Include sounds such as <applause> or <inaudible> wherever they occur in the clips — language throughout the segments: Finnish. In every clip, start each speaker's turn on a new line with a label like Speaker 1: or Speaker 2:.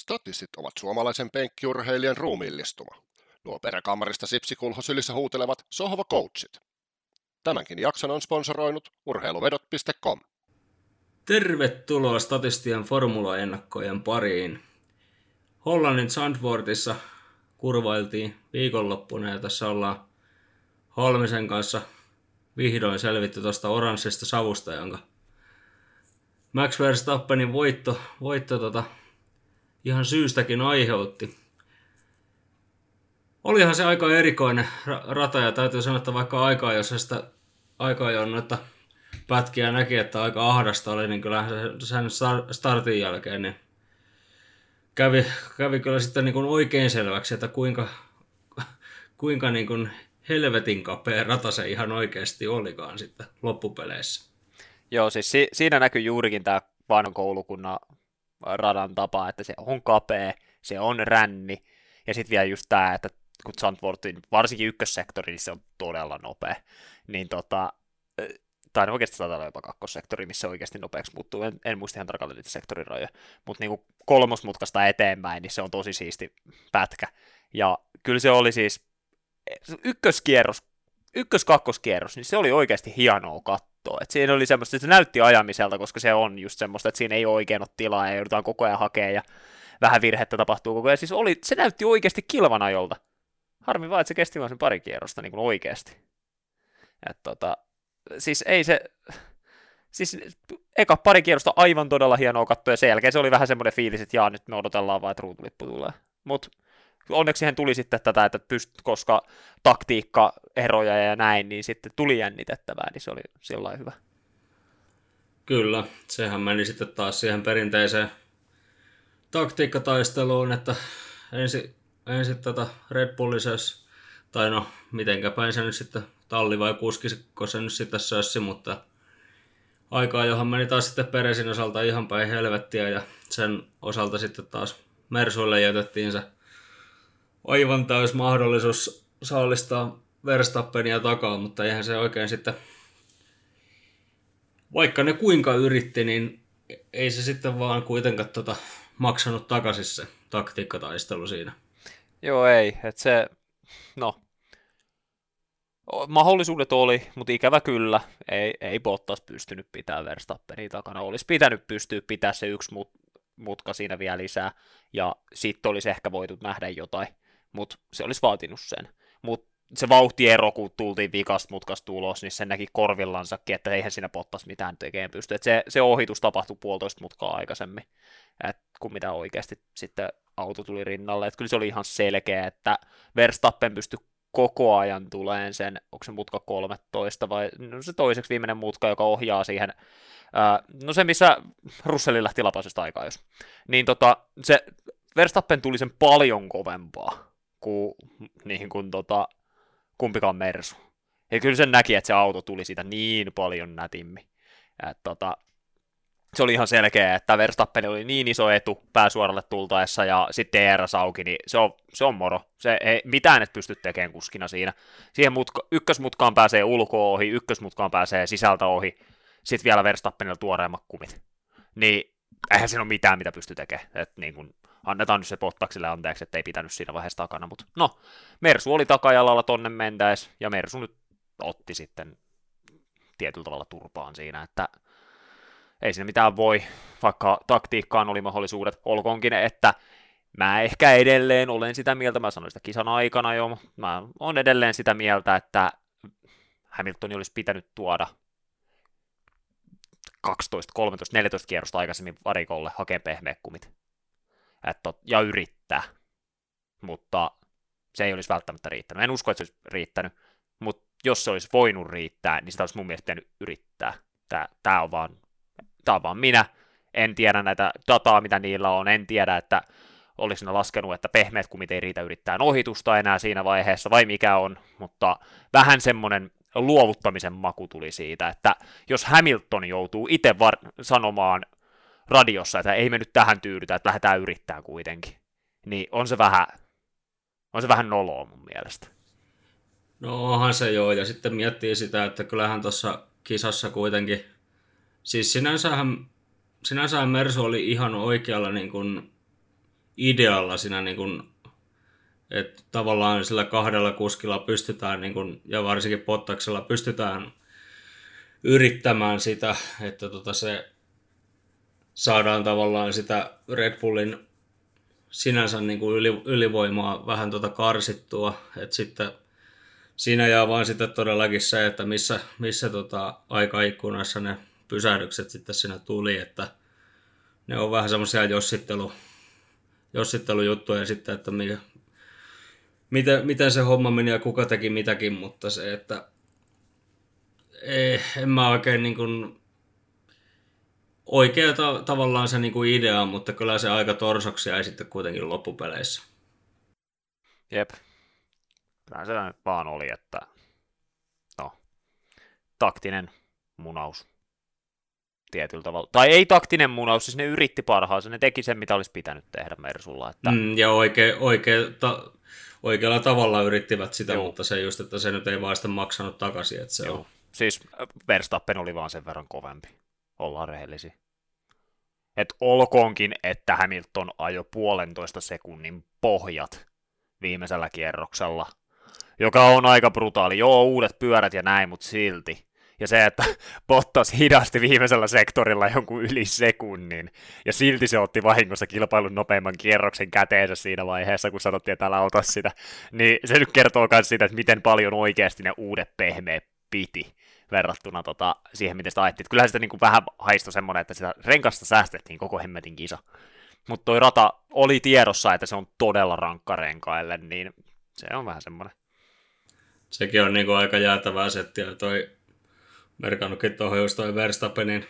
Speaker 1: Statistit ovat suomalaisen penkkiurheilijan ruumiillistuma. Nuo peräkammarista sipsikulho sylissä huutelevat sohva coachit. Tämänkin jakson on sponsoroinut urheiluvedot.com.
Speaker 2: Tervetuloa Statistian formula-ennakkojen pariin. Hollannin Sandvortissa kurvailtiin viikonloppuna ja tässä ollaan Holmisen kanssa vihdoin selvitty tuosta oranssista savusta, jonka Max Verstappenin voitto, voitto tota, ihan syystäkin aiheutti. Olihan se aika erikoinen rata ja täytyy sanoa, että vaikka aikaa, jos sitä aikaa jo noita pätkiä näki, että aika ahdasta oli, niin kyllähän se sen startin jälkeen niin kävi, kävi kyllä sitten niin kuin oikein selväksi, että kuinka, kuinka niin kuin helvetin kapea rata se ihan oikeasti olikaan sitten loppupeleissä.
Speaker 3: Joo, siis si- siinä näkyy juurikin tämä vanhan koulukunnan radan tapa, että se on kapea, se on ränni, ja sitten vielä just tämä, että kun Zandvoortin, varsinkin ykkössektori, niin se on todella nopea, niin tota, tai oikeasti saattaa olla jopa kakkossektori, missä oikeasti nopeaksi muuttuu, en, en muista ihan tarkalleen niitä sektorin rajoja, mutta niin kolmosmutkasta eteenpäin, niin se on tosi siisti pätkä, ja kyllä se oli siis ykköskierros, ykkös-kakkoskierros, niin se oli oikeasti hienoa katsoa. Et siinä oli semmoista, että se näytti ajamiselta, koska se on just semmoista, että siinä ei oikein ole tilaa ja joudutaan koko ajan hakemaan ja vähän virhettä tapahtuu koko ajan. Siis oli, se näytti oikeasti kilvan ajolta. Harmi vaan, että se kesti vain sen pari kierrosta niin kuin oikeasti. Et tota, siis ei se, siis eka pari kierrosta aivan todella hienoa katsoa, ja sen jälkeen se oli vähän semmoinen fiilis, että jaa, nyt me odotellaan vaan, että ruutulippu tulee. Mutta onneksi siihen tuli sitten tätä, että pyst, koska taktiikkaeroja ja näin, niin sitten tuli jännitettävää, niin se oli sillä hyvä.
Speaker 2: Kyllä, sehän meni sitten taas siihen perinteiseen taktiikkataisteluun, että ensin, ensin tätä Red Bullisessa, tai no mitenkä päin se nyt sitten talli vai kuskiko se nyt sitten sössi, mutta aikaa, johon meni taas sitten Peresin osalta ihan päin helvettiä ja sen osalta sitten taas Mersuille jätettiin se aivan täys mahdollisuus saalistaa Verstappenia takaa, mutta eihän se oikein sitten, vaikka ne kuinka yritti, niin ei se sitten vaan kuitenkaan tota maksanut takaisin se taktiikkataistelu siinä.
Speaker 3: Joo, ei. Että se, no, mahdollisuudet oli, mutta ikävä kyllä, ei, ei Bottas pystynyt pitämään Verstappenia takana. Olisi pitänyt pystyä pitää se yksi mut, mutka siinä vielä lisää, ja sitten olisi ehkä voitu nähdä jotain mutta se olisi vaatinut sen. Mutta se vauhtiero, kun tultiin vikasta mutkasta ulos, niin se näki korvillansakin, että eihän siinä pottas mitään tekemään pysty. Et se, se ohitus tapahtui puolitoista mutkaa aikaisemmin, et kun mitä oikeasti sitten auto tuli rinnalle. Et kyllä se oli ihan selkeä, että Verstappen pystyi koko ajan tuleen sen, onko se mutka 13 vai no se toiseksi viimeinen mutka, joka ohjaa siihen, ää, no se missä Russellin lähti lapasesta aikaa, jos. Niin tota, se Verstappen tuli sen paljon kovempaa kuin, niin kuin tota, kumpikaan Mersu. Ja kyllä sen näki, että se auto tuli siitä niin paljon nätimmin. Et, tota, se oli ihan selkeä, että Verstappen oli niin iso etu pääsuoralle tultaessa ja sitten DRS auki, niin se on, se on moro. Se ei, mitään et pysty tekemään kuskina siinä. Siihen mutka, ykkösmutkaan pääsee ulkoa ohi, ykkösmutkaan pääsee sisältä ohi, sitten vielä Verstappenilla tuoreemmat kumit. Niin eihän siinä ole mitään, mitä pystyy tekemään. Et niin kun, annetaan nyt se Pottaksille anteeksi, että ei pitänyt siinä vaiheessa takana, mutta no, Mersu oli takajalalla tonne mentäes, ja Mersu nyt otti sitten tietyllä tavalla turpaan siinä, että ei siinä mitään voi, vaikka taktiikkaan oli mahdollisuudet, olkoonkin, että mä ehkä edelleen olen sitä mieltä, mä sanoin sitä kisan aikana jo, mä olen edelleen sitä mieltä, että Hamiltoni olisi pitänyt tuoda 12, 13, 14 kierrosta aikaisemmin varikolle hakee pehmeäkumit että, ja yrittää, mutta se ei olisi välttämättä riittänyt. En usko, että se olisi riittänyt, mutta jos se olisi voinut riittää, niin sitä olisi mun mielestä pitänyt yrittää. Tämä, tämä, on vaan, tämä on vaan minä. En tiedä näitä dataa, mitä niillä on. En tiedä, että olisi ne laskenut, että pehmeät kumit ei riitä yrittää ohitusta enää siinä vaiheessa, vai mikä on, mutta vähän semmoinen luovuttamisen maku tuli siitä, että jos Hamilton joutuu itse var- sanomaan radiossa, että ei me nyt tähän tyydytä, että lähdetään yrittää kuitenkin. Niin on se vähän, on se vähän noloa mun mielestä.
Speaker 2: No onhan se joo, ja sitten miettii sitä, että kyllähän tuossa kisassa kuitenkin, siis sinänsähän, sinänsähän Mersu oli ihan oikealla niin kuin idealla siinä niin kuin, että tavallaan sillä kahdella kuskilla pystytään, niin kuin, ja varsinkin Pottaksella pystytään yrittämään sitä, että tota se saadaan tavallaan sitä Red Bullin sinänsä niin kuin yli, ylivoimaa vähän tota karsittua, että sitten siinä jää vaan sitten todellakin se, että missä, missä tota aikaikkunassa ne pysähdykset sitten siinä tuli, että ne on vähän semmoisia jossittelu, jossittelujuttuja sitten, että mikä, miten, miten se homma meni ja kuka teki mitäkin, mutta se, että ei, en mä oikein niin kuin, oikea ta- tavallaan se niin kuin idea, mutta kyllä se aika torsoksi jäi sitten kuitenkin loppupeleissä.
Speaker 3: Jep. Kyllä se vaan oli, että no, taktinen munaus tietyllä tavalla. Tai ei taktinen munaus, siis ne yritti parhaansa, ne teki sen, mitä olisi pitänyt tehdä Mersulla. Että...
Speaker 2: Mm, ja oikea, oikea, ta, oikealla tavalla yrittivät sitä, Joo. mutta se just, että se nyt ei vaan sitä maksanut takaisin. Että se Joo. on...
Speaker 3: Siis Verstappen oli vaan sen verran kovempi, ollaan rehellisiä. Et olkoonkin, että Hamilton ajo puolentoista sekunnin pohjat viimeisellä kierroksella, joka on aika brutaali. Joo, uudet pyörät ja näin, mutta silti. Ja se, että <laughs> Bottas hidasti viimeisellä sektorilla jonkun yli sekunnin, ja silti se otti vahingossa kilpailun nopeimman kierroksen käteensä siinä vaiheessa, kun sanottiin, että älä ota sitä, niin se nyt kertoo myös siitä, että miten paljon oikeasti ne uudet pehmeät piti verrattuna tota, siihen, miten sitä ajettiin. Kyllähän sitä niin kuin vähän haistoi semmoinen, että sitä renkasta säästettiin koko hemmetin kisa. Mutta toi rata oli tiedossa, että se on todella rankka renkaille, niin se on vähän semmoinen.
Speaker 2: Sekin on niin kuin aika jäätävää settiä. Toi merkannutkin tuohon just toi Verstappenin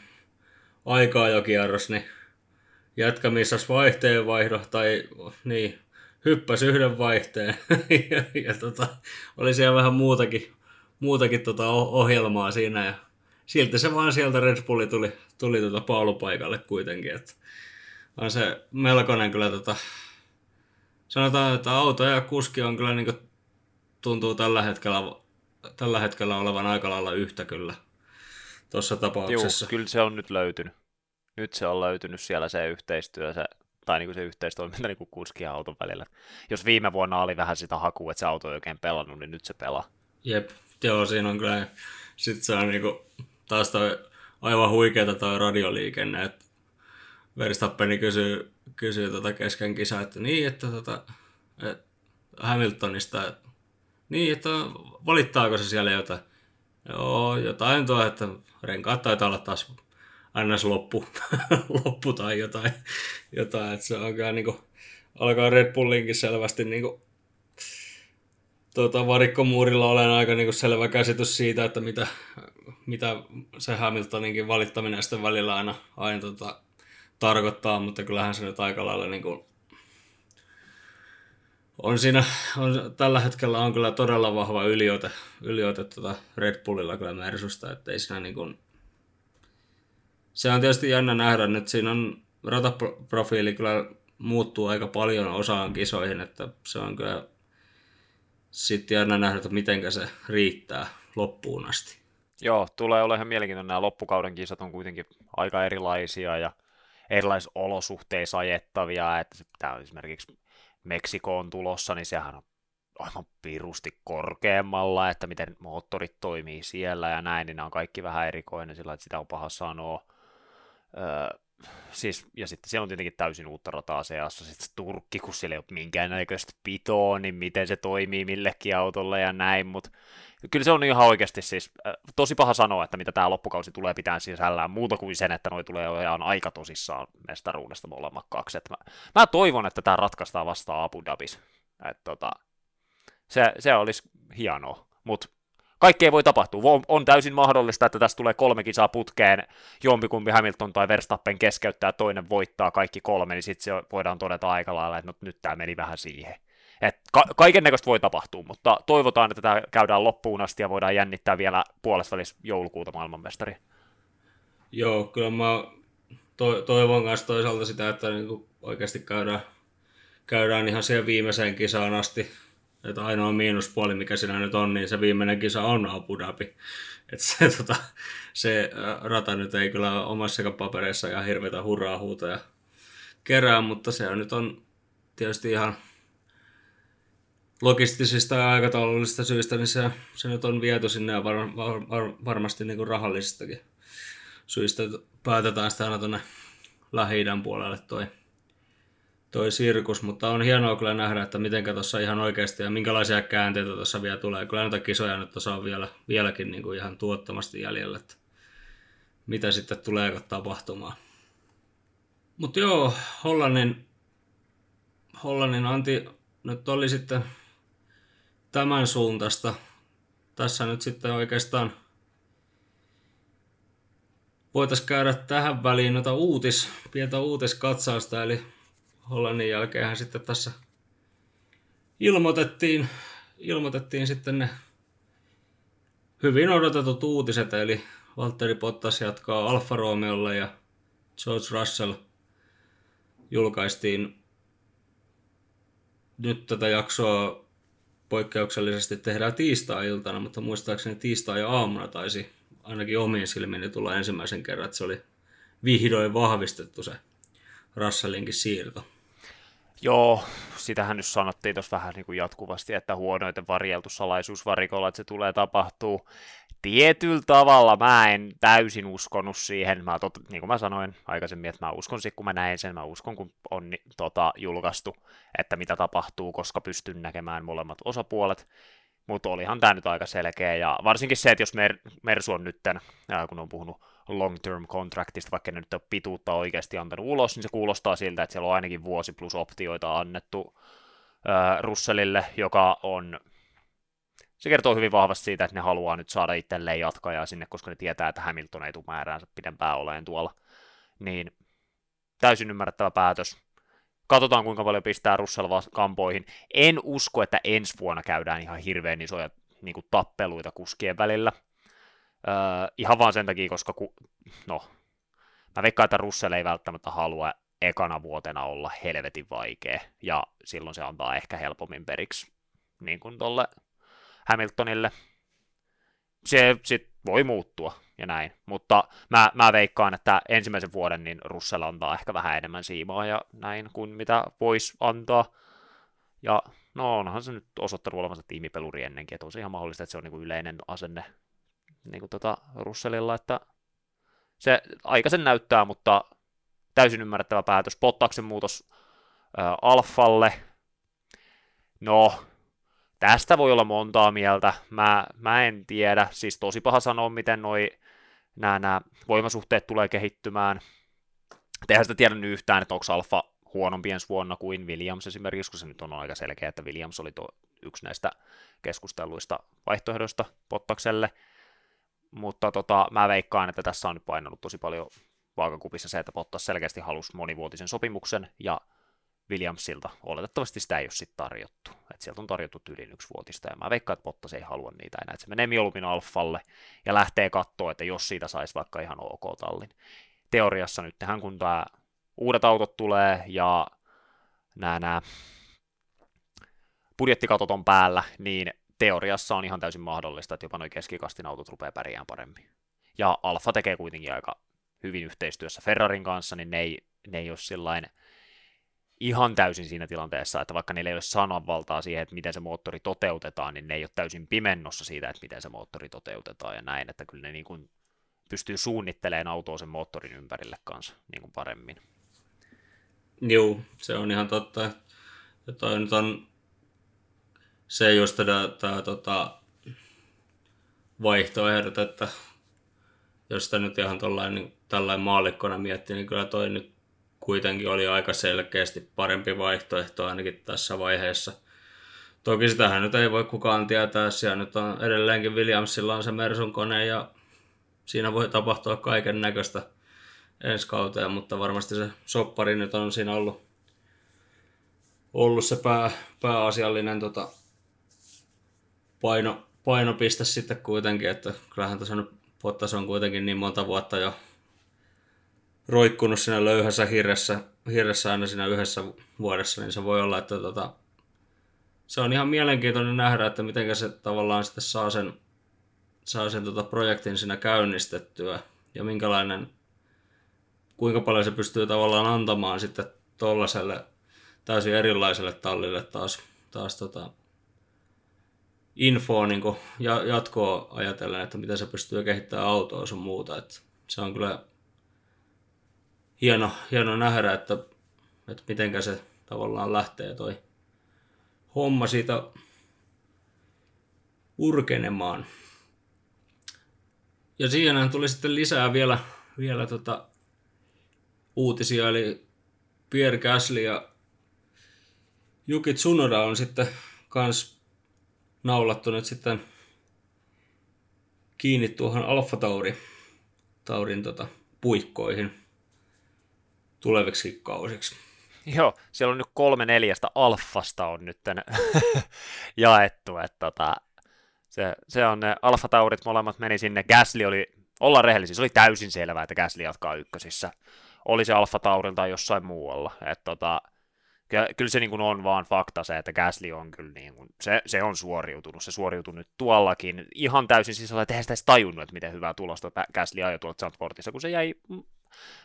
Speaker 2: aikaa jo kierros, niin jätkä missas vaihteen vaihdo, tai niin, hyppäs yhden vaihteen, <laughs> ja, ja tota, oli siellä vähän muutakin, muutakin tota ohjelmaa siinä, ja silti se vaan sieltä Red Bulli tuli, tuli tota paulupaikalle kuitenkin, että on se melkoinen kyllä tota, sanotaan, että auto ja kuski on kyllä niin kuin, tuntuu tällä hetkellä, tällä hetkellä olevan aika lailla yhtä kyllä tuossa tapauksessa.
Speaker 3: Joo, kyllä se on nyt löytynyt. Nyt se on löytynyt siellä se yhteistyö, se, tai niin kuin se yhteistoiminta <laughs> niin kuin kuski ja auton välillä. Jos viime vuonna oli vähän sitä hakua, että se auto ei oikein pelannut, niin nyt se pelaa.
Speaker 2: Jep, joo, siinä on kyllä, sitten se on niin kuin, taas toi aivan huikeeta toi radioliikenne, että Verstappeni kysyy, kysyy tota kesken kisaa, että niin, että tota, et Hamiltonista, että, niin, että valittaako se siellä jotain. Joo, jotain tuo, että renkaat taitaa olla taas ns. loppu, <laughs> loppu tai jotain, jotain, että se on kyllä niin kuin, alkaa Red Bullinkin selvästi niin tuota, varikkomuurilla olen aika niin kuin selvä käsitys siitä, että mitä, mitä se Hamiltoninkin valittaminen sitten välillä aina, aina tota, tarkoittaa, mutta kyllähän se nyt aika lailla niin kuin, on siinä, on, tällä hetkellä on kyllä todella vahva yliote, yliote tuota Red Bullilla kyllä Mersusta, että ei siinä niin kuin, se on tietysti jännä nähdä, että siinä on rataprofiili kyllä muuttuu aika paljon osaan kisoihin, että se on kyllä sitten jännä nähdä, että miten se riittää loppuun asti.
Speaker 3: Joo, tulee olemaan mielenkiintoinen. Nämä loppukauden kisat on kuitenkin aika erilaisia ja erilaisissa olosuhteissa ajettavia, että pitää esimerkiksi Meksikoon tulossa, niin sehän on aivan pirusti korkeammalla, että miten moottorit toimii siellä ja näin, niin nämä on kaikki vähän erikoinen sillä, että sitä on paha sanoa. Öö, siis, ja sitten siellä on tietenkin täysin uutta rataa seassa, sitten Turkki, kun siellä ei ole minkäännäköistä pitoa, niin miten se toimii millekin autolle ja näin, mutta kyllä se on ihan oikeasti siis äh, tosi paha sanoa, että mitä tämä loppukausi tulee pitää sisällään, muuta kuin sen, että noi tulee ihan aika tosissaan mestaruudesta molemmat kaksi. mä, mä toivon, että tämä ratkaistaan vasta Abu Dhabis. Et, tota, se, se olisi hienoa, mutta kaikkea voi tapahtua. On, on täysin mahdollista, että tässä tulee kolme kisaa putkeen, jompikumpi Hamilton tai Verstappen keskeyttää, toinen voittaa kaikki kolme, niin sitten se voidaan todeta aika lailla, että no, nyt tämä meni vähän siihen. Et ka- kaiken näköistä voi tapahtua, mutta toivotaan, että tämä käydään loppuun asti ja voidaan jännittää vielä puolesta välissä joulukuuta maailmanmestari.
Speaker 2: Joo, kyllä mä to- toivon myös toisaalta sitä, että niinku oikeasti käydään, käydään ihan siihen viimeiseen kisaan asti. Että ainoa miinuspuoli, mikä siinä nyt on, niin se viimeinen kisa on Abu Dhabi. Että se, <laughs> tota, se rata nyt ei kyllä omassa papereissa ihan hirveitä hurraa huutoja kerää, mutta se on nyt on tietysti ihan logistisista ja aikataulullisista syistä, niin se, se nyt on viety sinne ja var, var, var, varmasti niin kuin rahallisistakin syistä päätetään sitä aina tuonne lähi puolelle toi, toi sirkus, mutta on hienoa kyllä nähdä, että miten tuossa ihan oikeasti ja minkälaisia käänteitä tuossa vielä tulee. Kyllä näitä kisoja nyt tuossa on vielä, vieläkin niin kuin ihan tuottamasti jäljellä, että mitä sitten tulee tapahtumaan. Mutta joo, Hollannin, Hollannin anti nyt oli sitten tämän suuntaista. Tässä nyt sitten oikeastaan voitaisiin käydä tähän väliin noita uutis, pientä uutiskatsausta, eli Hollannin jälkeen sitten tässä ilmoitettiin, ilmoitettiin sitten ne hyvin odotetut uutiset, eli Valtteri Bottas jatkaa Alfa Romeolla ja George Russell julkaistiin nyt tätä jaksoa poikkeuksellisesti tehdään tiistai-iltana, mutta muistaakseni tiistai-aamuna taisi ainakin omiin silmiini tulla ensimmäisen kerran, että se oli vihdoin vahvistettu se Russellinkin siirto.
Speaker 3: Joo, sitähän nyt sanottiin tuossa vähän niin kuin jatkuvasti, että huonoiten varjeltu salaisuusvarikolla, että se tulee tapahtuu. Tietyllä tavalla mä en täysin uskonut siihen, mä tot, niin kuin mä sanoin aikaisemmin, että mä uskon sitten, kun mä näin sen, mä uskon, kun on tota, julkaistu, että mitä tapahtuu, koska pystyn näkemään molemmat osapuolet. Mutta olihan tämä nyt aika selkeä, ja varsinkin se, että jos Mer- Mersu on nytten, kun on puhunut long-term contractista, vaikka ne nyt ole pituutta oikeasti antanut ulos, niin se kuulostaa siltä, että siellä on ainakin vuosi plus optioita annettu äh, Russellille, joka on se kertoo hyvin vahvasti siitä, että ne haluaa nyt saada itselleen jatkajaa sinne, koska ne tietää, että Hamilton ei tule määräänsä pidempään oleen tuolla. Niin täysin ymmärrettävä päätös. Katsotaan, kuinka paljon pistää Russell kampoihin. En usko, että ensi vuonna käydään ihan hirveän isoja niin kuin tappeluita kuskien välillä. Öö, ihan vaan sen takia, koska ku, no, mä veikkaan, että Russell ei välttämättä halua ekana vuotena olla helvetin vaikea, ja silloin se antaa ehkä helpommin periksi niin kuin tolle Hamiltonille. Se sit voi muuttua ja näin, mutta mä, mä veikkaan, että ensimmäisen vuoden niin Russell antaa ehkä vähän enemmän siimaa ja näin kuin mitä voisi antaa. Ja no onhan se nyt osoittanut olevansa tiimipeluri ennenkin, että on se ihan mahdollista, että se on niin kuin yleinen asenne niin kuin tota Russellilla, että se aika sen näyttää, mutta täysin ymmärrettävä päätös. Pottaksen muutos ää, Alfalle. No, Tästä voi olla montaa mieltä, mä, mä en tiedä, siis tosi paha sanoa, miten noi, nämä, nämä voimasuhteet tulee kehittymään. Tehän sitä tiedä yhtään, että onko Alfa huonompi ensi vuonna kuin Williams esimerkiksi, koska se nyt on aika selkeä, että Williams oli tuo yksi näistä keskustelluista vaihtoehdoista Pottakselle. Mutta tota, mä veikkaan, että tässä on nyt painanut tosi paljon vaakakupissa se, että Bottas selkeästi halusi monivuotisen sopimuksen, ja Williamsilta. Oletettavasti sitä ei ole sitten tarjottu. Et sieltä on tarjottu yli yksi vuotista, ja mä veikkaan, että Bottas ei halua niitä enää. Et se menee mieluummin Alfalle ja lähtee katsoa, että jos siitä saisi vaikka ihan ok tallin. Teoriassa nyt tähän, kun tämä uudet autot tulee ja nämä, nämä budjettikatot on päällä, niin teoriassa on ihan täysin mahdollista, että jopa noin keskikastin autot rupeaa pärjäämään paremmin. Ja Alfa tekee kuitenkin aika hyvin yhteistyössä Ferrarin kanssa, niin ne ei, ne ei ole sillain ihan täysin siinä tilanteessa, että vaikka niillä ei ole sananvaltaa siihen, että miten se moottori toteutetaan, niin ne ei ole täysin pimennossa siitä, että miten se moottori toteutetaan ja näin, että kyllä ne niin kuin pystyy suunnittelemaan autoa sen moottorin ympärille kanssa niin kuin paremmin.
Speaker 2: Joo, se on ihan totta. Ja toi nyt on se just tämä, tämä tota, vaihtoehdot, että jos sitä nyt ihan tollain, niin, tällainen maallikkona miettii, niin kyllä toi nyt kuitenkin oli aika selkeästi parempi vaihtoehto ainakin tässä vaiheessa. Toki sitähän nyt ei voi kukaan tietää, siellä nyt on edelleenkin Williamsilla on se Mersun kone ja siinä voi tapahtua kaiken näköistä ensi kauteen, mutta varmasti se soppari nyt on siinä ollut, ollut se pää, pääasiallinen tota, paino, painopiste sitten kuitenkin, että kyllähän tässä nyt Bottas on kuitenkin niin monta vuotta jo roikkunut siinä löyhässä hirressä, hirressä aina siinä yhdessä vuodessa, niin se voi olla, että tota, se on ihan mielenkiintoinen nähdä, että miten se tavallaan sitten saa sen, saa sen tota projektin siinä käynnistettyä ja minkälainen, kuinka paljon se pystyy tavallaan antamaan sitten tollaselle, täysin erilaiselle tallille taas, taas tota, infoa niin ja, jatkoa ajatellen, että miten se pystyy kehittämään autoa sun muuta. Että se on kyllä hieno, hieno nähdä, että, että miten se tavallaan lähtee toi homma siitä urkenemaan. Ja siihen tuli sitten lisää vielä, vielä tota uutisia, eli Pierre Gasly ja Yuki Tsunoda on sitten kans naulattu nyt sitten kiinni tuohon Alfa Tauri, Taurin tota, puikkoihin tuleviksi kausiksi.
Speaker 3: Joo, siellä on nyt kolme neljästä alfasta on nyt <laughs> jaettu, että tota, se, se on ne Alfa Taurit molemmat meni sinne, Gasly oli, ollaan rehellisiä, se oli täysin selvää, että Gasly jatkaa ykkösissä, oli se Alfa Taurin tai jossain muualla, että tota, kyllä se niin kuin on vaan fakta se, että Gasly on kyllä niin kuin, se, se on suoriutunut, se suoriutunut nyt tuollakin ihan täysin sisällä, että eihän sitä edes tajunnut, että miten hyvää tulosta Gasly ajoi tuolta Zandvoortissa, kun se jäi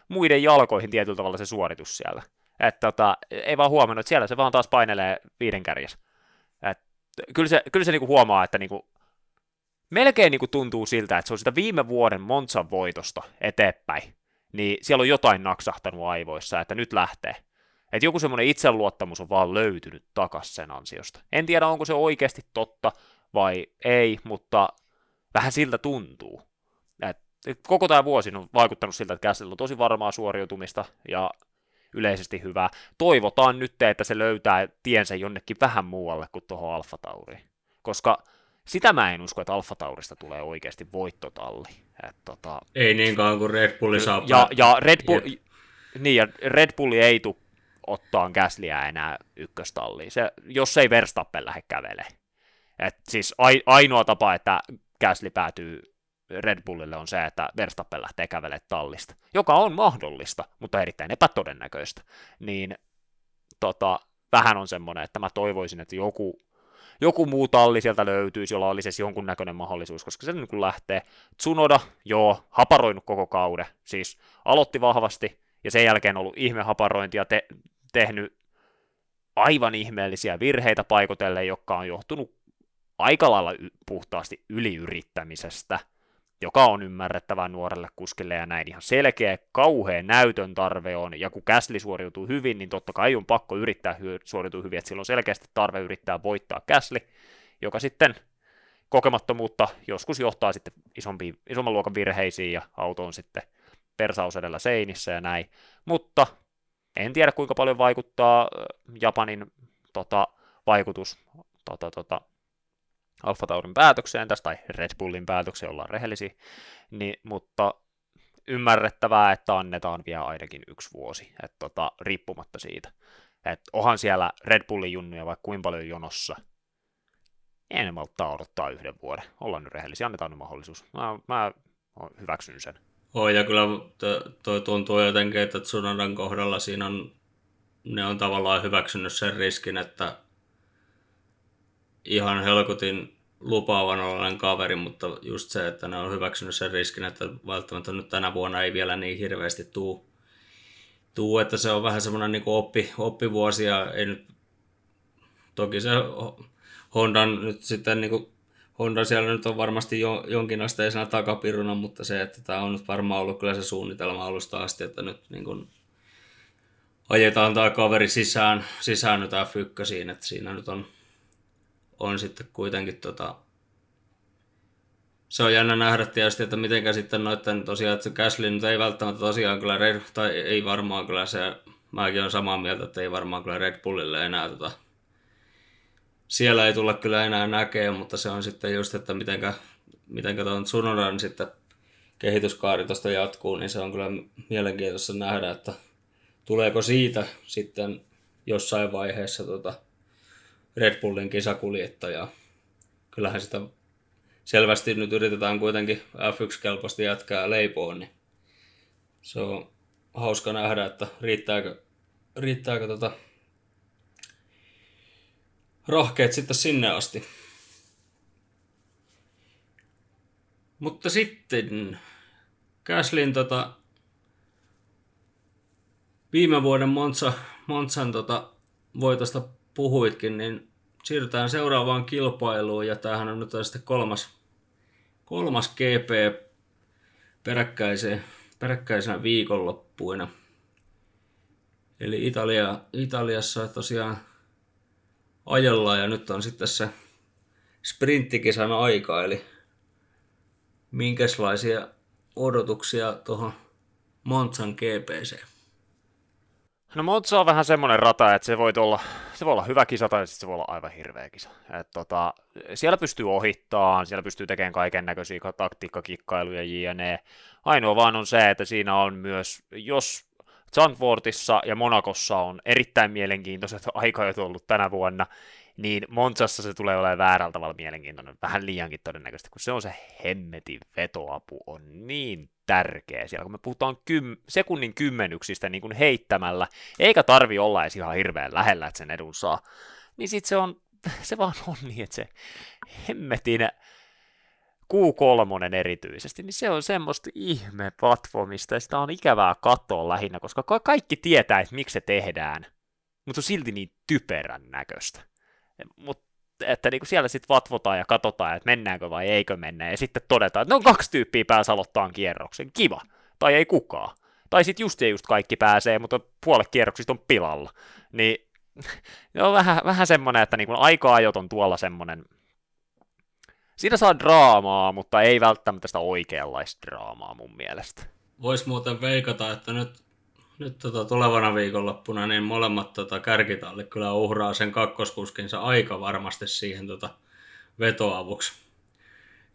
Speaker 3: muiden jalkoihin tietyllä tavalla se suoritus siellä. Että tota, ei vaan huomannut, että siellä se vaan taas painelee viiden kärjessä. Et, kyllä se, kyllä se niinku huomaa, että niinku, melkein niinku tuntuu siltä, että se on sitä viime vuoden Monzan voitosta eteenpäin, niin siellä on jotain naksahtanut aivoissa, että nyt lähtee. Että joku semmoinen itseluottamus on vaan löytynyt takas sen ansiosta. En tiedä, onko se oikeasti totta vai ei, mutta vähän siltä tuntuu. Et, koko tämä vuosi on vaikuttanut siltä, että Käsillä on tosi varmaa suoriutumista ja yleisesti hyvää. Toivotaan nyt, että se löytää tiensä jonnekin vähän muualle kuin tuohon Alfa Tauriin. Koska sitä mä en usko, että Alfa Taurista tulee oikeasti voittotalli. Et, tota...
Speaker 2: Ei niinkaan kuin Red Bulli saa
Speaker 3: ja, ja Red Bull, niin, ja Red Bulli ei tule ottaa Gaslyä enää ykköstalliin, se, jos ei Verstappen lähde kävele. Et siis ai, ainoa tapa, että Gasly päätyy Red Bullille on se, että Verstappen lähtee kävelemään tallista, joka on mahdollista, mutta erittäin epätodennäköistä. Niin tota, vähän on semmoinen, että mä toivoisin, että joku, joku muu talli sieltä löytyisi, jolla olisi siis jonkunnäköinen mahdollisuus, koska se niin lähtee. Tsunoda, joo, haparoinut koko kauden, siis aloitti vahvasti, ja sen jälkeen ollut ihmehaparointia te- tehnyt aivan ihmeellisiä virheitä paikotelle, jotka on johtunut aika lailla puhtaasti yliyrittämisestä, joka on ymmärrettävää nuorelle kuskille ja näin ihan selkeä, kauhea näytön tarve on, ja kun Käsli suoriutuu hyvin, niin totta kai on pakko yrittää hy- suoriutua hyvin, että sillä on selkeästi tarve yrittää voittaa Käsli, joka sitten kokemattomuutta joskus johtaa sitten isompiin, isomman luokan virheisiin ja auto on sitten persaus edellä seinissä ja näin, mutta en tiedä kuinka paljon vaikuttaa Japanin tota, vaikutus tota, tota, Alfa Taurin päätökseen tästä, tai Red Bullin päätökseen, ollaan rehellisiä, niin, mutta ymmärrettävää, että annetaan vielä ainakin yksi vuosi, että tota, riippumatta siitä. Et onhan siellä Red Bullin junnuja vaikka kuinka paljon jonossa, en malttaa odottaa yhden vuoden. Ollaan nyt rehellisiä, annetaan nyt mahdollisuus. Mä, mä hyväksyn sen.
Speaker 2: Oi, ja kyllä toi tuntuu jotenkin, että Tsunodan kohdalla siinä on, ne on tavallaan hyväksynyt sen riskin, että ihan helkutin lupaavan olen kaveri, mutta just se, että ne on hyväksynyt sen riskin, että välttämättä nyt tänä vuonna ei vielä niin hirveästi tuu, tuu että se on vähän semmoinen niin oppi, oppivuosi ja ei nyt, toki se Hondan nyt sitten niin kuin Honda siellä nyt on varmasti jo, jonkinasteisena takapiruna, mutta se, että tämä on nyt varmaan ollut kyllä se suunnitelma alusta asti, että nyt niin kuin ajetaan tämä kaveri sisään, sisään nyt F1, että siinä nyt on, on sitten kuitenkin tota, se on jännä nähdä tietysti, että miten sitten noiden tosiaan, että Gasly nyt ei välttämättä tosiaan kyllä, tai ei varmaan kyllä se, mäkin olen samaa mieltä, että ei varmaan kyllä Red Bullille enää tota, siellä ei tulla kyllä enää näkee, mutta se on sitten just, että mitenkä, mitenkä tuon Tsunodan sitten kehityskaari tuosta jatkuu, niin se on kyllä mielenkiintoista nähdä, että tuleeko siitä sitten jossain vaiheessa tota Red Bullin kisakuljettaja. Kyllähän sitä selvästi nyt yritetään kuitenkin F1-kelpoisesti jatkaa leipoon, niin se on hauska nähdä, että riittääkö, riittääkö tota rohkeet sitten sinne asti. Mutta sitten Käslin tota, viime vuoden Monza, Monzan tota, voitosta puhuitkin, niin siirrytään seuraavaan kilpailuun, ja tämähän on nyt sitten kolmas, kolmas GP peräkkäisenä viikonloppuina. Eli Italia, Italiassa tosiaan ajellaan, ja nyt on sitten se sprinttikisan aika, eli minkälaisia odotuksia tuohon Monzan GPC?
Speaker 3: No Monza on vähän semmoinen rata, että se voi olla, se voi olla hyvä kisa tai se voi olla aivan hirveä kisa. Et tota, siellä pystyy ohittaa, siellä pystyy tekemään kaiken näköisiä taktiikkakikkailuja jne. Ainoa vaan on se, että siinä on myös, jos Zandvoortissa ja Monakossa on erittäin mielenkiintoiset <laughs> aikajat ollut tänä vuonna, niin Monzassa se tulee olemaan väärällä tavalla mielenkiintoinen, vähän liiankin todennäköisesti, kun se on se hemmetin vetoapu on niin tärkeä siellä, kun me puhutaan kym, sekunnin kymmenyksistä niin kuin heittämällä, eikä tarvi olla edes ihan hirveän lähellä, että sen edun saa, niin sitten se on, <laughs> se vaan on niin, että se hemmetin Q3 erityisesti, niin se on semmoista ihme platformista, ja sitä on ikävää katsoa lähinnä, koska kaikki tietää, että miksi se tehdään, mutta on silti niin typerän näköistä. Mutta että niinku siellä sitten vatvotaan ja katsotaan, että mennäänkö vai eikö mennä, ja sitten todetaan, että no kaksi tyyppiä pääsi aloittaa kierroksen, kiva, tai ei kukaan. Tai sitten just ja just kaikki pääsee, mutta puolet kierroksista on pilalla. Niin <laughs> on vähän, vähän semmoinen, että niinku aika-ajot on tuolla semmoinen, siinä saa draamaa, mutta ei välttämättä sitä oikeanlaista draamaa mun mielestä.
Speaker 2: Voisi muuten veikata, että nyt nyt tota, tulevana viikonloppuna niin molemmat tota, kärkitallit kyllä uhraa sen kakkoskuskinsa aika varmasti siihen tota, vetoavuksi.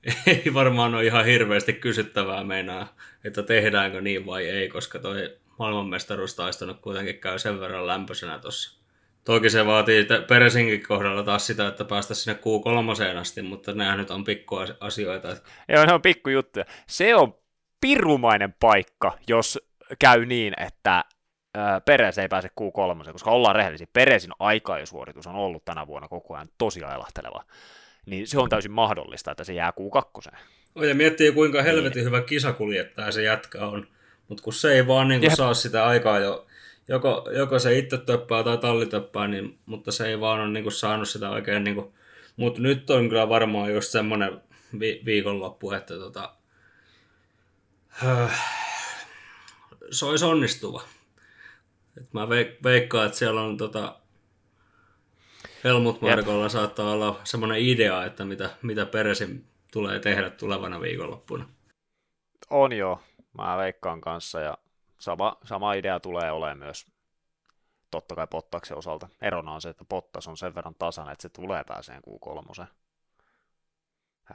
Speaker 2: <laughs> Ei varmaan ole ihan hirveästi kysyttävää meinaa, että tehdäänkö niin vai ei, koska toi maailmanmestaruustaistunut kuitenkin käy sen verran lämpöisenä tuossa. Toki se vaatii Peresinkin kohdalla taas sitä, että päästä sinne Q3 asti, mutta nämä nyt on pikkuasioita.
Speaker 3: Joo, ne on pikkujuttuja. Se on pirumainen paikka, jos käy niin, että Peres ei pääse Q3, koska ollaan rehellisiä. Peresin suoritus on ollut tänä vuonna koko ajan tosi ailahteleva. Niin se on täysin mahdollista, että se jää Q2.
Speaker 2: Ja miettii, kuinka helvetin niin. hyvä kisakuljettaja se jätkä on. Mutta kun se ei vaan niin saa sitä aikaa jo, joko, joko se itse töppää tai talli töppää, niin, mutta se ei vaan ole niin saanut sitä oikein. Niin kuin, mutta nyt on kyllä varmaan just semmoinen vi- viikonloppu, että tota, se olisi onnistuva. Et mä veikkaan, että siellä on tota, Helmut Markolla saattaa olla semmoinen idea, että mitä, mitä Peresin tulee tehdä tulevana viikonloppuna.
Speaker 3: On joo, mä veikkaan kanssa ja sama, sama idea tulee olemaan myös totta kai Pottaksen osalta. Erona on se, että Pottas on sen verran tasan, että se tulee pääseen Q3.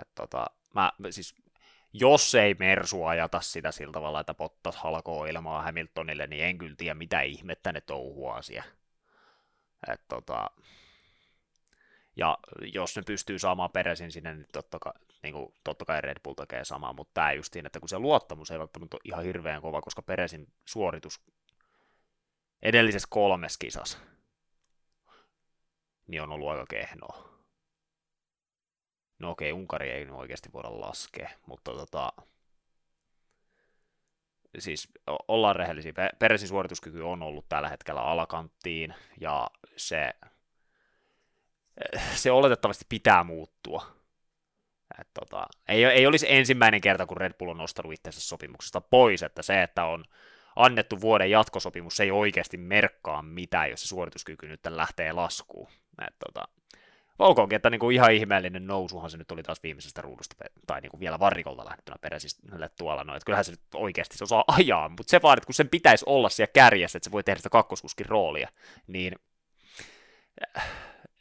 Speaker 3: Et tota, mä, siis jos ei Mersu ajata sitä sillä tavalla, että Bottas halkoo ilmaa Hamiltonille, niin en kyllä tiedä, mitä ihmettä ne touhuaa siellä. Et tota, ja jos ne pystyy saamaan peräisin sinne, niin totta kai, niin kuin, totta kai Red Bull tekee samaa, mutta tämä justiin, että kun se luottamus ei välttämättä ole ihan hirveän kova, koska peräisin suoritus edellisessä kolmes kisas niin on ollut aika kehnoa. No okei, Unkari ei oikeasti voida laskea, mutta tota, siis ollaan rehellisiä. Peresin suorituskyky on ollut tällä hetkellä alakanttiin, ja se, se oletettavasti pitää muuttua. Et tota, ei, ei olisi ensimmäinen kerta, kun Red Bull on nostanut itsensä sopimuksesta pois, että se, että on annettu vuoden jatkosopimus, ei oikeasti merkkaa mitään, jos se suorituskyky nyt lähtee laskuun. Et tota, olkoonkin, että niin kuin ihan ihmeellinen nousuhan se nyt oli taas viimeisestä ruudusta, tai niin kuin vielä varikolta lähtettynä peräisille tuolla, no, että kyllähän se nyt oikeasti se osaa ajaa, mutta se vaan, että kun sen pitäisi olla siellä kärjessä, että se voi tehdä sitä kakkoskuskin roolia, niin äh,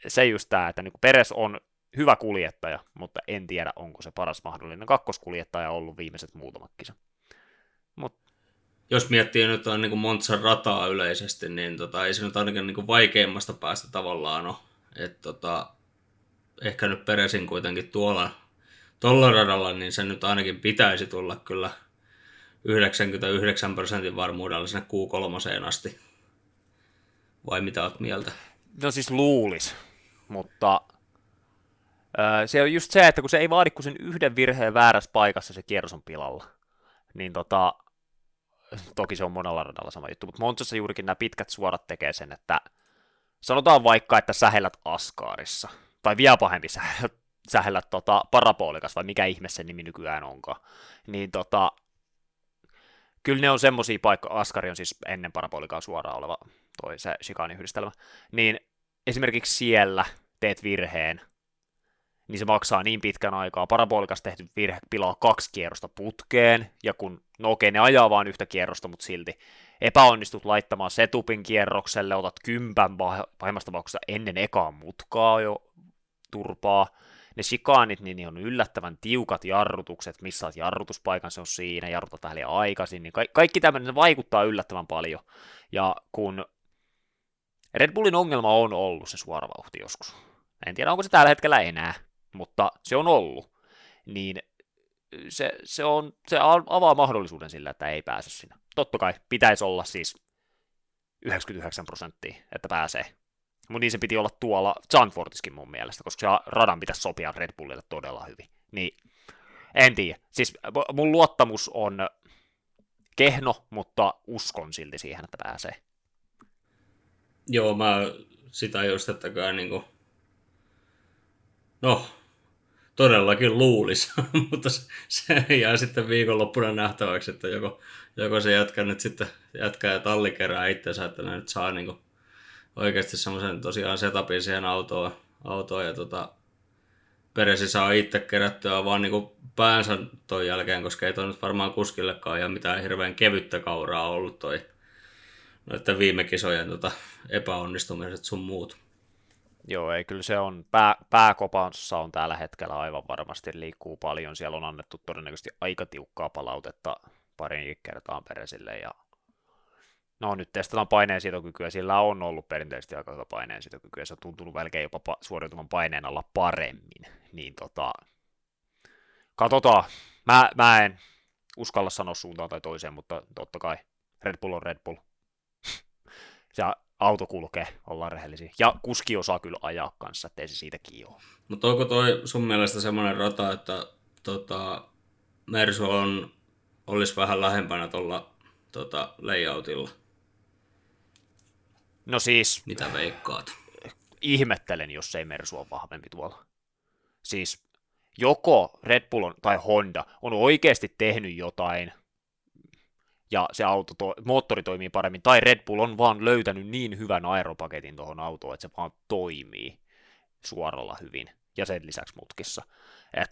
Speaker 3: se just tämä, että niin kuin Peres on hyvä kuljettaja, mutta en tiedä, onko se paras mahdollinen kakkoskuljettaja ollut viimeiset muutamat kisa. Mut.
Speaker 2: Jos miettii nyt on niin Montsan rataa yleisesti, niin tota, ei se nyt ainakin niin vaikeimmasta päästä tavallaan ole. Et, tota, ehkä nyt peräisin kuitenkin tuolla tuolla radalla, niin se nyt ainakin pitäisi tulla kyllä 99 prosentin varmuudella sinne Q3 asti. Vai mitä olet mieltä?
Speaker 3: No siis luulis, mutta se on just se, että kun se ei vaadi kuin sen yhden virheen väärässä paikassa, se kierros on pilalla. Niin tota, toki se on monella radalla sama juttu, mutta Montsassa juurikin nämä pitkät suorat tekee sen, että sanotaan vaikka, että sähellät Askaarissa, tai vielä pahempi, sähellät, sähellät tota, Parapolikas, vai mikä ihme sen nimi nykyään onkaan, niin tota, kyllä ne on semmoisia paikkoja, Askari on siis ennen Parapolikaa suoraan oleva toi se yhdistelmä, niin esimerkiksi siellä teet virheen, niin se maksaa niin pitkän aikaa. Parabolikas tehty virhe pilaa kaksi kierrosta putkeen, ja kun, no okei, ne ajaa vain yhtä kierrosta, mutta silti epäonnistut laittamaan setupin kierrokselle, otat kympän pahimmassa tapauksessa ennen ekaa mutkaa jo turpaa. Ne shikaanit, niin, niin on yllättävän tiukat jarrutukset, missä olet jarrutuspaikan, se on siinä, jarrutat vähän liian aikaisin, niin ka- kaikki tämmöinen vaikuttaa yllättävän paljon. Ja kun Red Bullin ongelma on ollut se suora vauhti joskus. En tiedä, onko se tällä hetkellä enää, mutta se on ollut. Niin se, se, on, se avaa mahdollisuuden sillä, että ei pääse sinne. Totta kai pitäisi olla siis 99 prosenttia, että pääsee. Mutta niin se piti olla tuolla Zandvoortiskin mun mielestä, koska se radan pitäisi sopia Red Bullille todella hyvin. Niin, en tiedä. Siis mun luottamus on kehno, mutta uskon silti siihen, että pääsee.
Speaker 2: Joo, mä sitä just, että kai niinku... No, todellakin luulisi, <laughs> mutta se, jää sitten viikonloppuna nähtäväksi, että joko, joko se jätkä nyt sitten jatkaa ja talli kerää itsensä, että ne nyt saa niinku oikeasti semmoisen tosiaan setupin siihen autoon, autoon ja tota, Peresi saa itse kerättyä vaan niinku päänsä ton jälkeen, koska ei toi nyt varmaan kuskillekaan ja mitään hirveän kevyttä kauraa ollut toi noiden viime kisojen tota, epäonnistumiset sun muut.
Speaker 3: Joo, ei kyllä se on, pää, pääkopansa on tällä hetkellä aivan varmasti liikkuu paljon, siellä on annettu todennäköisesti aika tiukkaa palautetta parin kertaan peräsille ja no nyt testataan paineensietokykyä, sillä on ollut perinteisesti aika hyvä paineensietokyky ja se on tuntunut melkein jopa pa- suoriutuvan paineen alla paremmin, niin tota, katsotaan, mä, mä en uskalla sanoa suuntaan tai toiseen, mutta totta kai Red Bull on Red Bull, <laughs> se auto kulkee, ollaan rehellisiä. Ja kuski osaa kyllä ajaa kanssa, ettei se siitä ole.
Speaker 2: Mutta onko toi sun mielestä semmoinen rata, että tota, Mersu on, olisi vähän lähempänä tuolla tota, layoutilla?
Speaker 3: No siis...
Speaker 2: Mitä veikkaat?
Speaker 3: Ihmettelen, jos ei Mersu on vahvempi tuolla. Siis joko Red Bull on, tai Honda on oikeasti tehnyt jotain ja se auto to- moottori toimii paremmin, tai Red Bull on vaan löytänyt niin hyvän aeropaketin tuohon autoon, että se vaan toimii suoralla hyvin, ja sen lisäksi mutkissa.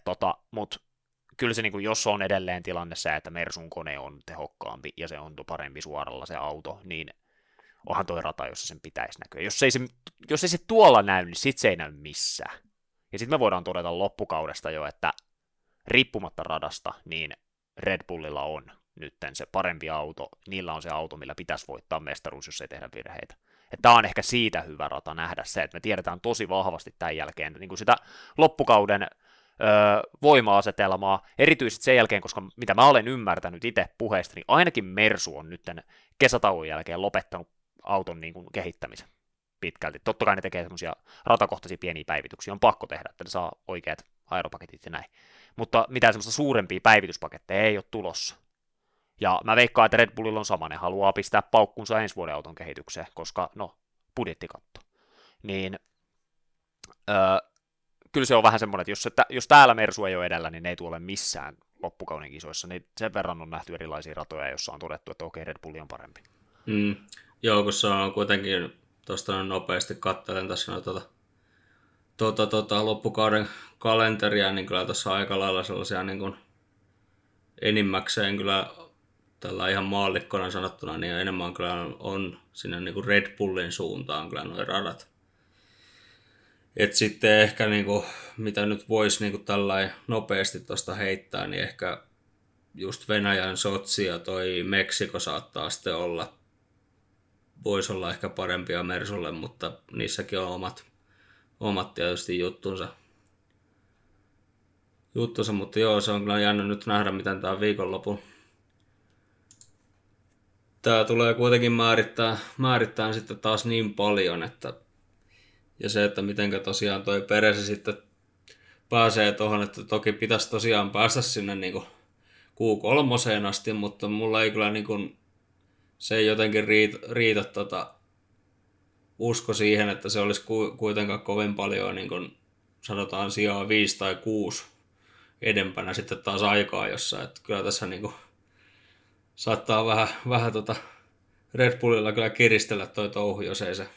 Speaker 3: Tota, mut kyllä se, niin jos on edelleen tilanne se, että Mersun kone on tehokkaampi ja se on parempi suoralla se auto, niin onhan toi rata, jossa sen pitäisi näkyä. Jos ei se, jos ei se tuolla näy, niin sit se ei näy missään. Ja sitten me voidaan todeta loppukaudesta jo, että riippumatta radasta, niin Red Bullilla on nytten se parempi auto, niillä on se auto, millä pitäisi voittaa mestaruus, jos ei tehdä virheitä. Tämä on ehkä siitä hyvä rata nähdä se, että me tiedetään tosi vahvasti tämän jälkeen niin kuin sitä loppukauden öö, voima-asetelmaa, erityisesti sen jälkeen, koska mitä mä olen ymmärtänyt itse puheesta, niin ainakin Mersu on nyt kesätauon jälkeen lopettanut auton niin kuin, kehittämisen pitkälti. Totta kai ne tekee semmoisia ratakohtaisia pieniä päivityksiä, on pakko tehdä, että ne saa oikeat aeropaketit ja näin. Mutta mitään semmoista suurempia päivityspaketteja ei ole tulossa. Ja mä veikkaan, että Red Bullilla on sama, ne haluaa pistää paukkunsa ensi vuoden auton kehitykseen, koska no, budjettikatto. Niin öö, kyllä se on vähän semmoinen, että jos, että jos täällä Mersu ei ole edellä, niin ne ei tule missään loppukauden kisoissa, niin sen verran on nähty erilaisia ratoja, joissa on todettu, että okei, Red Bulli on parempi.
Speaker 2: Mm. Joo, kun se on kuitenkin, tuosta nopeasti katselen tässä no, tuota, tuota, tuota, loppukauden kalenteria, niin kyllä tuossa aika lailla sellaisia niin kuin enimmäkseen kyllä tällä ihan maallikkona sanottuna, niin enemmän kyllä on sinne niin kuin Red Bullin suuntaan kyllä noin radat. Et sitten ehkä niin kuin, mitä nyt voisi niin tällä nopeasti tuosta heittää, niin ehkä just Venäjän Sotsi ja toi Meksiko saattaa sitten olla, voisi olla ehkä parempia Mersulle, mutta niissäkin on omat, omat tietysti juttunsa. juttunsa. Mutta joo, se on kyllä jännä nyt nähdä, miten tämä viikonlopun tämä tulee kuitenkin määrittää, määrittää sitten taas niin paljon, että ja se, että miten tosiaan toi Peresi sitten pääsee tuohon, että toki pitäisi tosiaan päästä sinne niin kuin Q3 asti, mutta mulla ei kyllä niin kuin, se ei jotenkin riitä, riitä tota, usko siihen, että se olisi kuitenkaan kovin paljon, niin kuin sanotaan sijaa 5 tai 6 edempänä sitten taas aikaa jossain. Että kyllä tässä niin kuin saattaa vähän, vähän tota Red Bullilla kyllä kiristellä toi touhu, jos ei se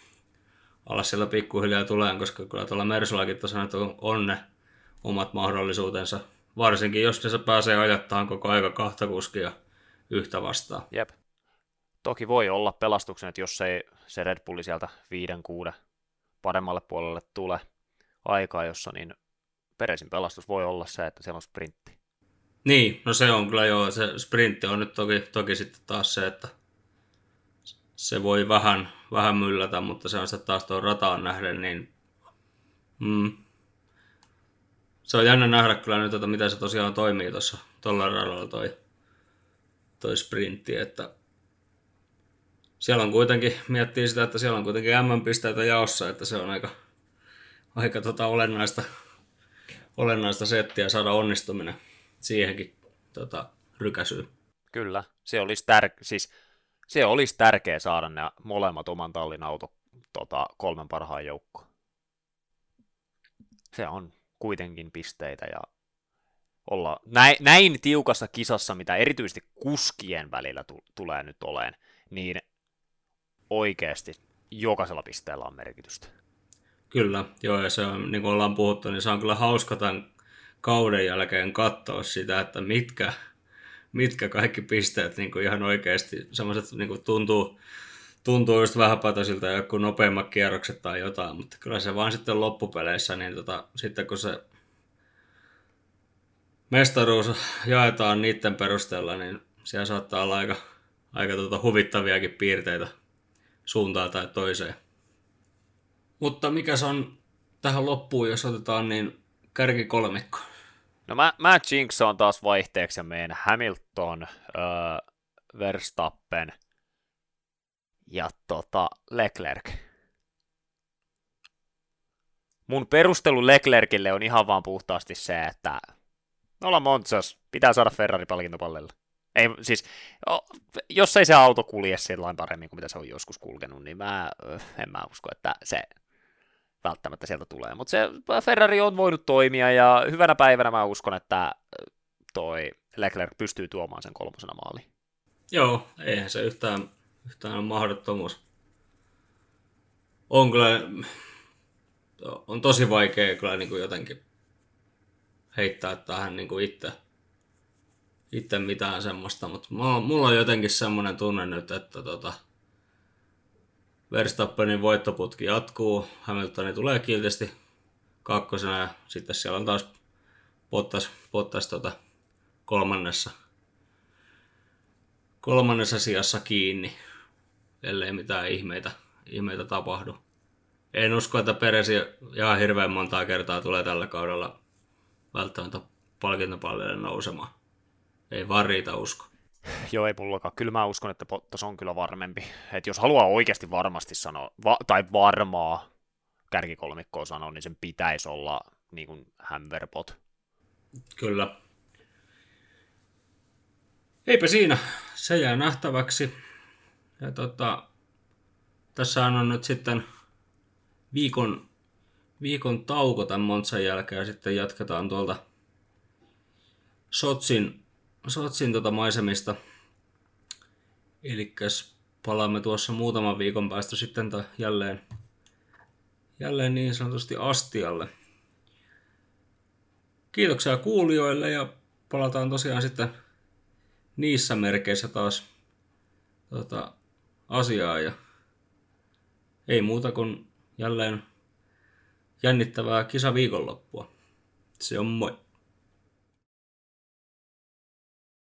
Speaker 2: ala siellä pikkuhiljaa tulee, koska kyllä tuolla Mersullakin tuossa nyt on ne omat mahdollisuutensa. Varsinkin jos se pääsee ajattamaan koko aika kahta kuskia yhtä vastaan.
Speaker 3: Jep. Toki voi olla pelastuksen, että jos ei se Red Bulli sieltä viiden, kuuden paremmalle puolelle tule aikaa, jossa niin Peresin pelastus voi olla se, että siellä on sprintti.
Speaker 2: Niin, no se on kyllä joo, se sprintti on nyt toki, toki sitten taas se, että se voi vähän, vähän myllätä, mutta se on sitten taas tuon rataan nähden, niin mm, se on jännä nähdä kyllä nyt, että mitä se tosiaan toimii tuossa tuolla radalla toi, toi sprintti, että siellä on kuitenkin, miettii sitä, että siellä on kuitenkin M-pisteitä jaossa, että se on aika, aika tota olennaista, olennaista settiä saada onnistuminen siihenkin tota, rykäsyyn.
Speaker 3: Kyllä, se olisi, tär- siis, se olisi tärkeä saada ne molemmat oman tallin auto tota, kolmen parhaan joukkoon. Se on kuitenkin pisteitä ja olla näin, näin tiukassa kisassa, mitä erityisesti kuskien välillä t- tulee nyt oleen, niin oikeasti jokaisella pisteellä on merkitystä.
Speaker 2: Kyllä, joo, ja se on, niin kuin ollaan puhuttu, niin se on kyllä hauska tämän kauden jälkeen katsoa sitä, että mitkä, mitkä kaikki pisteet niin kuin ihan oikeasti, semmoiset niin kuin tuntuu, tuntuu just vähäpätöisiltä joku nopeimmat kierrokset tai jotain, mutta kyllä se vaan sitten loppupeleissä, niin tota, sitten kun se mestaruus jaetaan niiden perusteella, niin siellä saattaa olla aika, aika tuota huvittaviakin piirteitä suuntaan tai toiseen. Mutta mikä se on tähän loppuun, jos otetaan niin kärki kolmikko?
Speaker 3: No mä, mä on taas vaihteeksi ja meen Hamilton, öö, Verstappen ja tota Leclerc. Mun perustelu Leclercille on ihan vaan puhtaasti se, että me ollaan Montsas, pitää saada Ferrari palkintopallille. Ei, siis, jos ei se auto kulje sillä paremmin kuin mitä se on joskus kulkenut, niin mä en mä usko, että se välttämättä sieltä tulee. Mutta se Ferrari on voinut toimia ja hyvänä päivänä mä uskon, että toi Leclerc pystyy tuomaan sen kolmosena maaliin.
Speaker 2: Joo, eihän se yhtään, yhtään ole mahdottomuus. On kyllä, on tosi vaikea kyllä niin kuin jotenkin heittää tähän niin kuin itse, itse mitään semmoista, mutta mulla on jotenkin semmoinen tunne nyt, että tota, Verstappenin voittoputki jatkuu, Hamiltoni tulee kiltisti kakkosena ja sitten siellä on taas Bottas, Bottas tota kolmannessa, kolmannessa sijassa kiinni, ellei mitään ihmeitä, ihmeitä tapahdu. En usko, että Peresi ihan hirveän montaa kertaa tulee tällä kaudella välttämättä palkintopallille nousemaan. Ei vaan riitä usko.
Speaker 3: Joo, ei mullakaan. Kyllä mä uskon, että Bottas on kyllä varmempi. että jos haluaa oikeasti varmasti sanoa, va- tai varmaa kärkikolmikkoa sanoa, niin sen pitäisi olla niin kuin Hamverbot.
Speaker 2: Kyllä. Eipä siinä. Se jää nähtäväksi. Ja tota, tässä on nyt sitten viikon, viikon tauko tämän Monsan jälkeen ja sitten jatketaan tuolta Sotsin Sotsin tota maisemista. Eli palaamme tuossa muutaman viikon päästä sitten ta jälleen, jälleen niin sanotusti astialle. Kiitoksia kuulijoille ja palataan tosiaan sitten niissä merkeissä taas tota, asiaa ja ei muuta kuin jälleen jännittävää kisaviikonloppua. Se on moi.